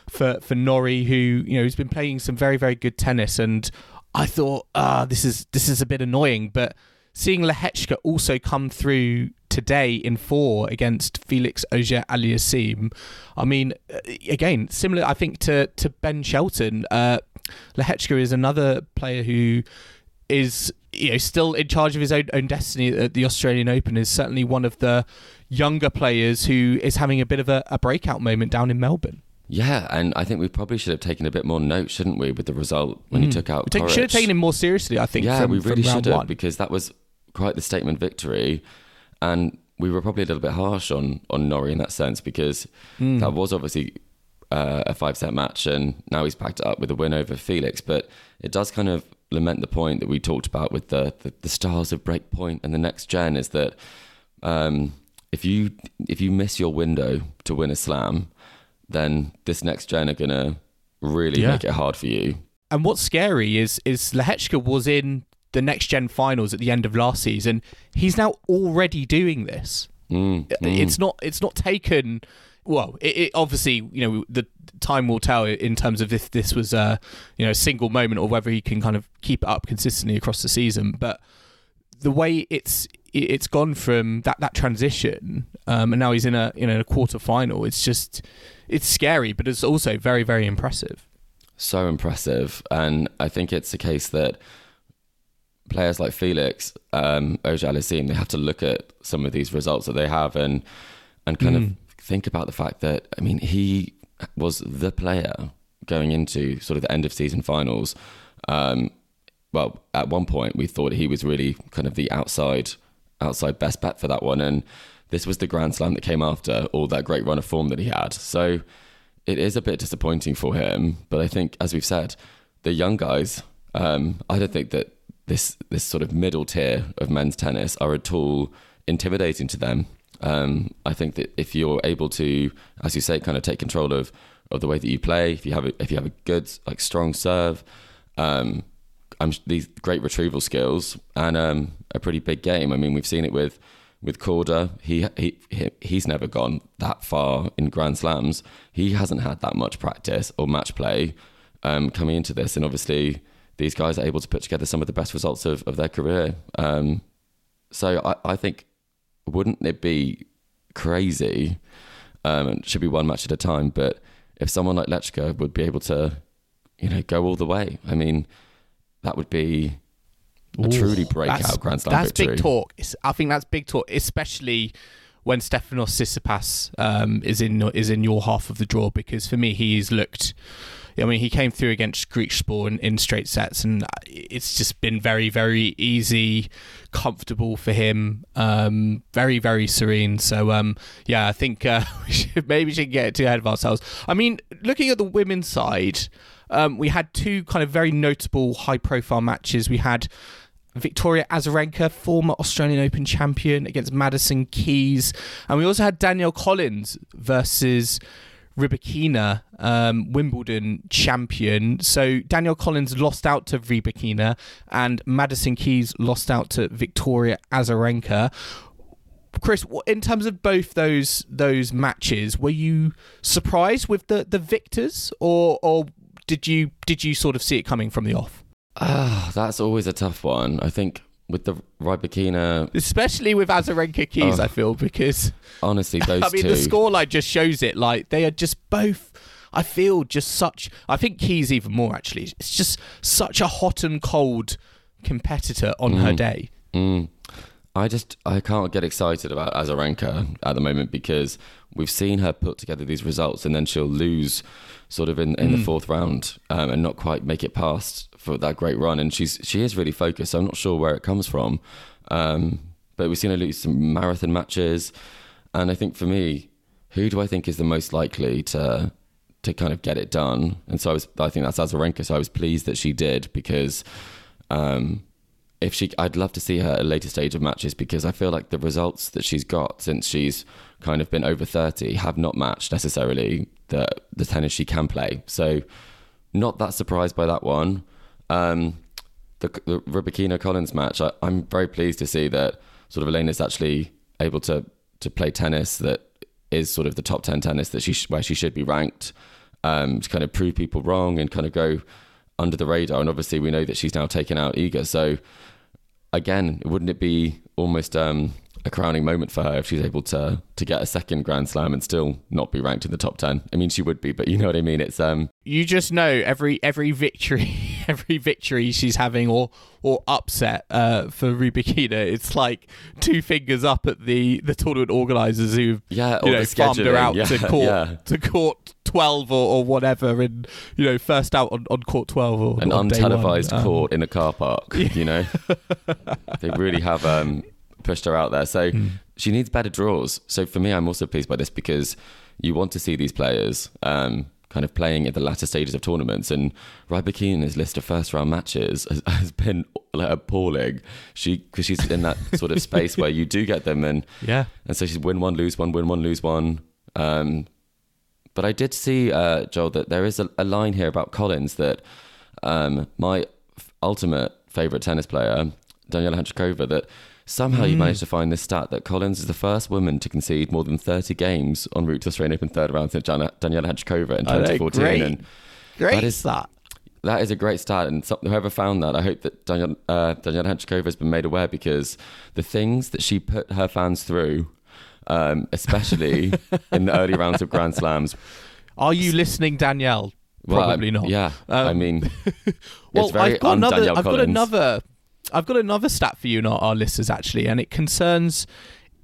for for Norrie, who you know has been playing some very very good tennis, and I thought, ah, this is this is a bit annoying. But seeing Lehečka also come through today in four against Felix Auger Aliassime, I mean, uh, again, similar I think to to Ben Shelton. Uh, Lehečka is another player who is you know still in charge of his own, own destiny at the Australian Open. Is certainly one of the younger players who is having a bit of a, a breakout moment down in Melbourne. Yeah, and I think we probably should have taken a bit more note, shouldn't we, with the result when he took out. We take- should have taken him more seriously, I think. Yeah, from, we really should have because that was quite the statement victory, and we were probably a little bit harsh on on Norrie in that sense because Hmm. that was obviously uh, a five set match, and now he's backed it up with a win over Felix. But it does kind of lament the point that we talked about with the the, the stars of Breakpoint and the next gen is that um, if you if you miss your window to win a slam, then this next gen are gonna really Yeah. make it hard for you. And what's scary is is Lehečka was in the next gen finals at the end of last season. He's now already doing this. Mm, mm. It's not it's not taken. Well, it, it obviously you know the time will tell in terms of if this was a you know single moment or whether he can kind of keep it up consistently across the season. But the way it's it's gone from that that transition, um, and now he's in a in a quarter final. It's just it's scary, but it's also very very impressive. so impressive. And I think it's a case that players like Felix, um, Auger-Aliassime, they have to look at some of these results that they have and and kind of think about the fact that I mean he was the player going into sort of the end of season finals. Um, well, at one point we thought he was really kind of the outside outside best bet for that one, and this was the Grand Slam that came after all that great run of form that he had. So it is a bit disappointing for him, but I think, as we've said, the young guys. Um, I don't think that this this sort of middle tier of men's tennis are at all intimidating to them. Um, I think that if you're able to, as you say, kind of take control of, of the way that you play, if you have a, if you have a good like strong serve, um, These great retrieval skills and um, a pretty big game. I mean, we've seen it with with Korda. He, he he he's never gone that far in Grand Slams. He hasn't had that much practice or match play um, coming into this, and obviously these guys are able to put together some of the best results of, of their career. Um, so I, I think wouldn't it be crazy? Um, it should be one match at a time, but if someone like Lehečka would be able to, you know, go all the way, I mean, that would be a truly breakout Grand Slam That's victory. big talk. It's, I think that's big talk, especially when Stefanos Tsitsipas um, is in is in your half of the draw. Because for me, he's looked. I mean, he came through against Griekspoor in, in straight sets, and it's just been very, very easy, comfortable for him. Um, very, very serene. So, um, yeah, I think uh, <laughs> we should, maybe we should get too ahead of ourselves. I mean, looking at the women's side, um, we had two kind of very notable high-profile matches. We had Victoria Azarenka, former Australian Open champion, against Madison Keys. And we also had Danielle Collins versus Rybakina, um, Wimbledon champion. So Danielle Collins lost out to Rybakina, and Madison Keys lost out to Victoria Azarenka. Chris, in terms of both those those matches, were you surprised with the, the victors, or or did you did you sort of see it coming from the off? Ah, that's always a tough one. I think with the Rybakina, especially with Azarenka Keys, Oh. I feel because honestly, <laughs> those I mean two. the scoreline just shows it. Like they are just both. I feel just such. I think Keys even more actually. It's just such a hot and cold competitor on her day. Mm. I just I can't get excited about Azarenka at the moment because we've seen her put together these results and then she'll lose sort of in, in the fourth round um, and not quite make it past for that great run. And she's she is really focused. So I'm not sure where it comes from, um, but we've seen her lose some marathon matches. And I think for me, who do I think is the most likely to to kind of get it done? And so I was I think that's Azarenka. So I was pleased that she did because. Um, if she I'd love to see her at a later stage of matches because I feel like the results that she's got since she's kind of been over 30 have not matched necessarily the the tennis she can play. So not that surprised by that one. Um, the, the Rybakina Collins match, I, I'm very pleased to see that sort of Elena's actually able to to play tennis that is sort of the top 10 tennis that she sh- where she should be ranked um, to kind of prove people wrong and kind of go under the radar. And obviously, we know that she's now taken out Iga. So, again, wouldn't it be almost um, a crowning moment for her if she's able to to get a second Grand Slam and still not be ranked in the top ten? I mean, she would be, but you know what I mean. It's um, You just know every every victory, <laughs> every victory she's having or or upset uh, for Rybakina, it's like two fingers up at the the tournament organisers who Yeah, you know farmed her out yeah, to court yeah. to court twelve or, or whatever, and you know first out on, on court twelve or an on day one. untelevised Um, court in a car park. <laughs> You know, they really have um, pushed her out there. So Hmm. she needs better draws. So for me, I'm also pleased by this because you want to see these players um, kind of playing at the latter stages of tournaments. And Rybakina's list of first round matches has, <laughs> has been like appalling. She because she's in that sort of space where you do get them, and <laughs> Yeah. and so she's win one, lose one, win one, lose one. Um, but I did see uh, Joel that there is a, a line here about Collins that um, my f- ultimate favorite tennis player, Daniela Hantuchova, that somehow Mm. you managed to find this stat that Collins is the first woman to concede more than 30 games en route to Australian Open third round since Jana- Daniela in 2014. great. And Great That is- that. that is a great stat, and some, whoever found that, I hope that Daniela, uh, Daniela has been made aware because the things that she put her fans through, um, especially in the early rounds of Grand Slams, Are you listening, Danielle? Probably um, not. Yeah, I Um, mean, <laughs> Well, it's very I've got another. I've got Collins. another. I've got another stat for you and our, listeners actually, and it concerns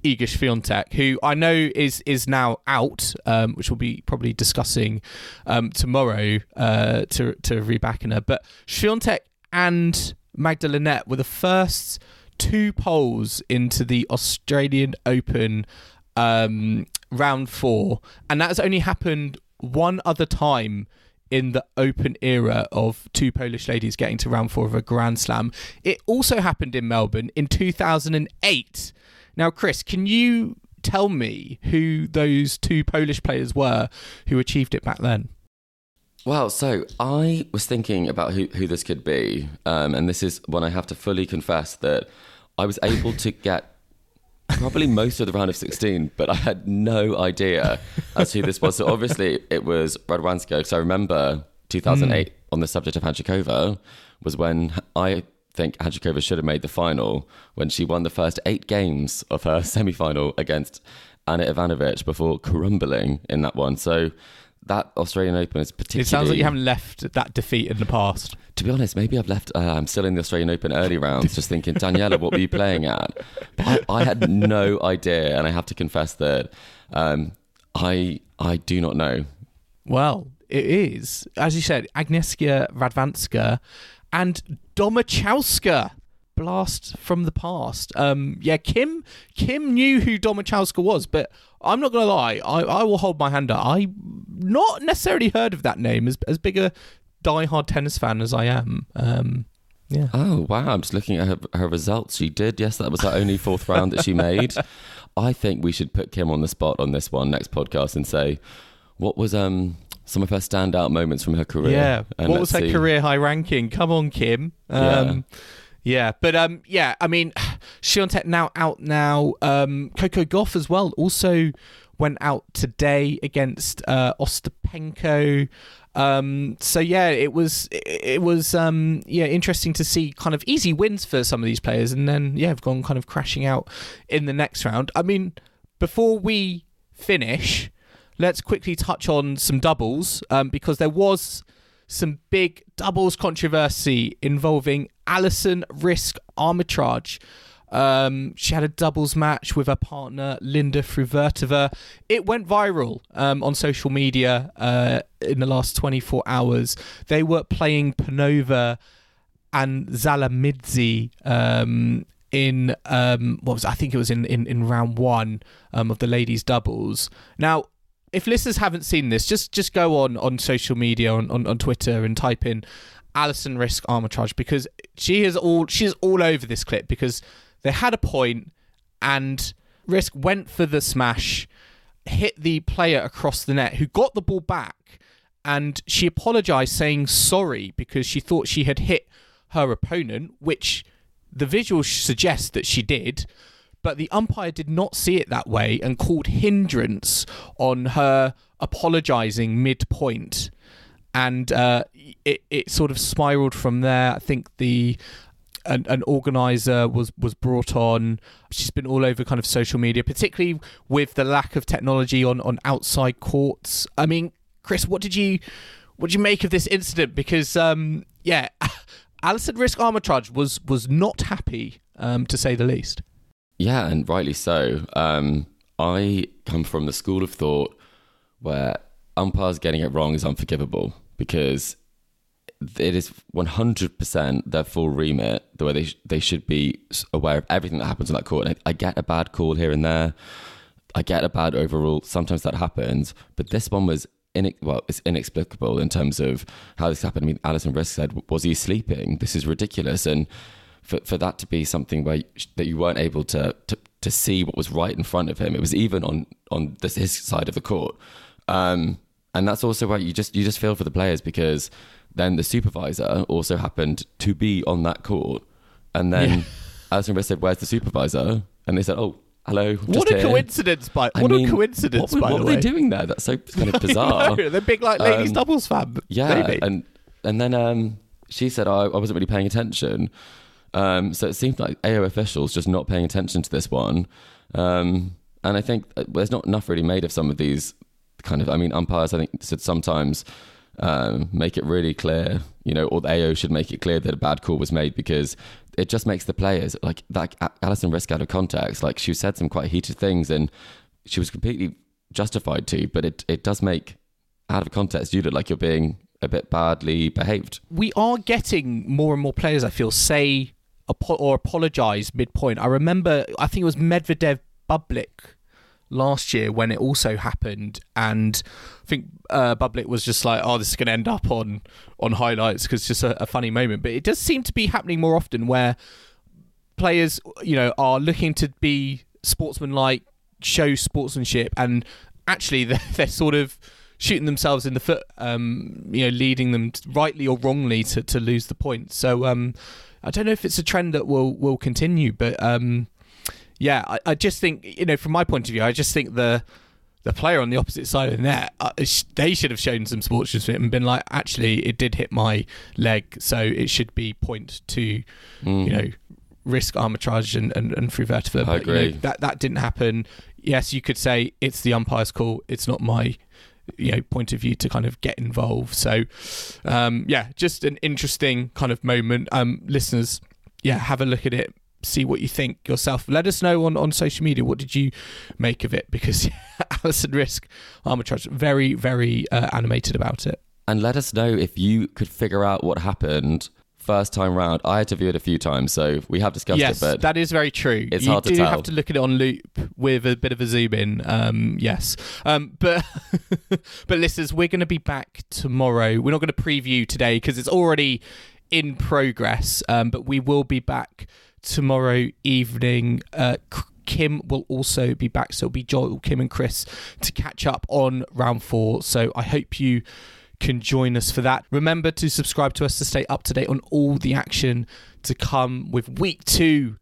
Iga Swiatek, who I know is is now out, um, which we'll be probably discussing um, tomorrow uh, to to Rybakina But Swiatek and Magda Linette were the first two poles into the Australian Open um, round four, and that has only happened one other time in the open era of two Polish ladies getting to round four of a Grand Slam. It also happened in Melbourne in 2008. Now, Chris, can you tell me who those two Polish players were who achieved it back then? Well, so I was thinking about who, who this could be, um, and this is when I have to fully confess that I was able to get probably most of the round of 16, but I had no idea as to who this was. So obviously it was Radwanska, because I remember 2008 hmm. on the subject of Hantuchova was when I think Hantuchova should have made the final when she won the first eight games of her <laughs> semi-final against Ana Ivanovic before crumbling in that one. So that Australian Open is particularly. It sounds like you haven't left that defeat in the past. To be honest, maybe I've left. Uh, I'm still in the Australian Open early rounds, just thinking, Daniela, what were you playing at? But I, I had no idea, and I have to confess that um, I I do not know. Well, it is, as you said, Agnieszka Radwanska and Domachowska. Blast from the past. Um, yeah, Kim Kim knew who Domachowska was, but I'm not gonna lie. I, I will hold my hand up. I not necessarily heard of that name as as big a diehard tennis fan as I am. Um, yeah. Oh wow! I'm just looking at her, her results. She did. Yes, that was her only fourth round that she <laughs> made. I think we should put Kim on the spot on this one next podcast and say what was um some of her standout moments from her career. Yeah. And what was her see. career high ranking? Come on, Kim. Um, yeah. Yeah, but um, yeah. I mean, <sighs> Swiatek now out now. Um, Coco Gauff as well also went out today against uh, Ostapenko. Um, so yeah, it was it, was um, yeah interesting to see kind of easy wins for some of these players, and then yeah, have gone kind of crashing out in the next round. I mean, before we finish, let's quickly touch on some doubles um, because there was some big doubles controversy involving Alison Risk Armitage. Um, she had a doubles match with her partner Linda Fruhvirtova. It went viral um, on social media uh, in the last 24 hours. They were playing Panova and Dzalamidze um, in um, what was? I think it was in in, in round one um, of the ladies doubles. Now, if listeners haven't seen this, just just go on on social media on, on, on Twitter and type in Alison Riske-Amritraj because she is all she's all over this clip because they had a point and Riske went for the smash, hit the player across the net who got the ball back and she apologized saying sorry because she thought she had hit her opponent, which the visual suggests that she did, but the umpire did not see it that way and called hindrance on her apologizing mid-point. And uh, it, it sort of spiraled from there. I think the an, an organizer was was brought on. She's been all over kind of social media, particularly with the lack of technology on on outside courts. I mean, Chris, what did you what did you make of this incident? Because um, yeah, <laughs> Alison Riske-Amritraj was was not happy, um, to say the least. Yeah, and rightly so. Um, I come from the school of thought where umpires getting it wrong is unforgivable because it is 100% their full remit, the way they, sh- they should be aware of everything that happens on that court. And I, I get a bad call here and there. I get a bad overrule. Sometimes that happens. But this one was in, well, it's inexplicable in terms of how this happened. I mean, Alison Riske said, "Was he sleeping? This is ridiculous." And for for that to be something where you, that you weren't able to, to to see what was right in front of him, it was even on on this, his side of the court. Um, and that's also why you just you just feel for the players because then the supervisor also happened to be on that court, and then Yeah. <laughs> Alison Riske said, "Where's the supervisor?" And they said, "Oh, hello." What a here." coincidence! By I what mean, a coincidence! What, by what the were way, they doing there? That's so kind of <laughs> bizarre. They're big like ladies Um, doubles fan. Yeah, maybe. and and then um, she said I, I wasn't really paying attention. Um, so it seemed like AO officials just not paying attention to this one. Um, and I think uh, there's not enough really made of some of these kind of. I mean, umpires I think should sometimes um, make it really clear, you know, or the AO should make it clear that a bad call was made because it just makes the players like that. Alison Riske out of context, like she said some quite heated things and she was completely justified to, but it it does make out of context you look like you're being a bit badly behaved. we are getting more and more players. I feel say apo- or apologize midpoint. I remember, I think it was Medvedev Bublik last year when it also happened, and I think uh, Bublik was just like, "Oh, this is going to end up on on highlights because it's just a, a funny moment." But it does seem to be happening more often where players, you know, are looking to be sportsmanlike, show sportsmanship, and actually <laughs> they're, they're sort of shooting themselves in the foot, um, you know, leading them t- rightly or wrongly to, to lose the point. So um, I don't know if it's a trend that will will continue, but um, yeah, I, I just think you know, from my point of view, I just think the the player on the opposite side of the net, uh, they should have shown some sportsmanship and been like, actually, it did hit my leg, so it should be point to, you know, Riske-Amritraj and, and, and Fruhvirtova. I But, you know, agree. that that didn't happen. Yes, you could say it's the umpire's call. It's not my you know point of view to kind of get involved. So um, yeah, just an interesting kind of moment. Um, listeners, yeah, have a look at it. See what you think yourself. Let us know on, on social media. What did you make of it? Because <laughs> Alison Risk arbitrage very very uh, animated about it. And let us know if you could figure out what happened first time round. I had to view it a few times, so we have discussed yes, it, but that is very true. it's you hard to tell. You do have to look at it on loop with a bit of a zoom in. Um, yes, um, but <laughs> but listeners, we're going to be back tomorrow. We're not going to preview today because it's already in progress. Um, but we will be back tomorrow evening. Uh, Kim will also be back, so it'll be Joel, Kim, and Chris to catch up on round four. So I hope you can join us for that. Remember to subscribe to us to stay up to date on all the action to come with week two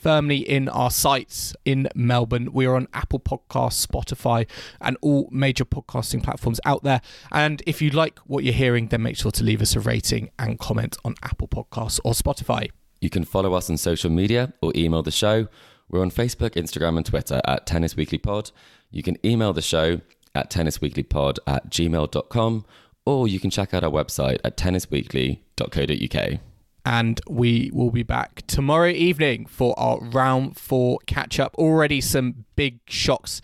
firmly in our sights in Melbourne. We are on Apple Podcasts, Spotify, and all major podcasting platforms out there. And if you like what you're hearing, then make sure to leave us a rating and comment on Apple Podcasts or Spotify. you can follow us on social media or email the show. We're on Facebook, Instagram, and Twitter at Tennis Weekly Pod. You can email the show at tennisweeklypod at gmail.com or you can check out our website at tennisweekly.co.uk. and we will be back tomorrow evening for our round four catch up. Already some big shocks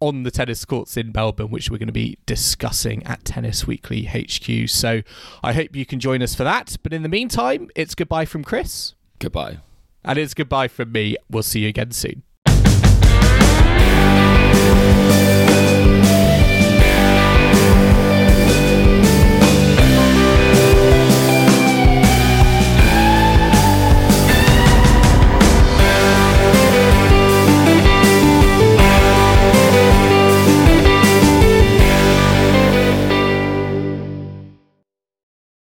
on the tennis courts in Melbourne, which we're going to be discussing at Tennis Weekly HQ. So I hope you can join us for that. But in the meantime, it's goodbye from Chris, Goodbye. and it's goodbye from me. We'll see you again soon.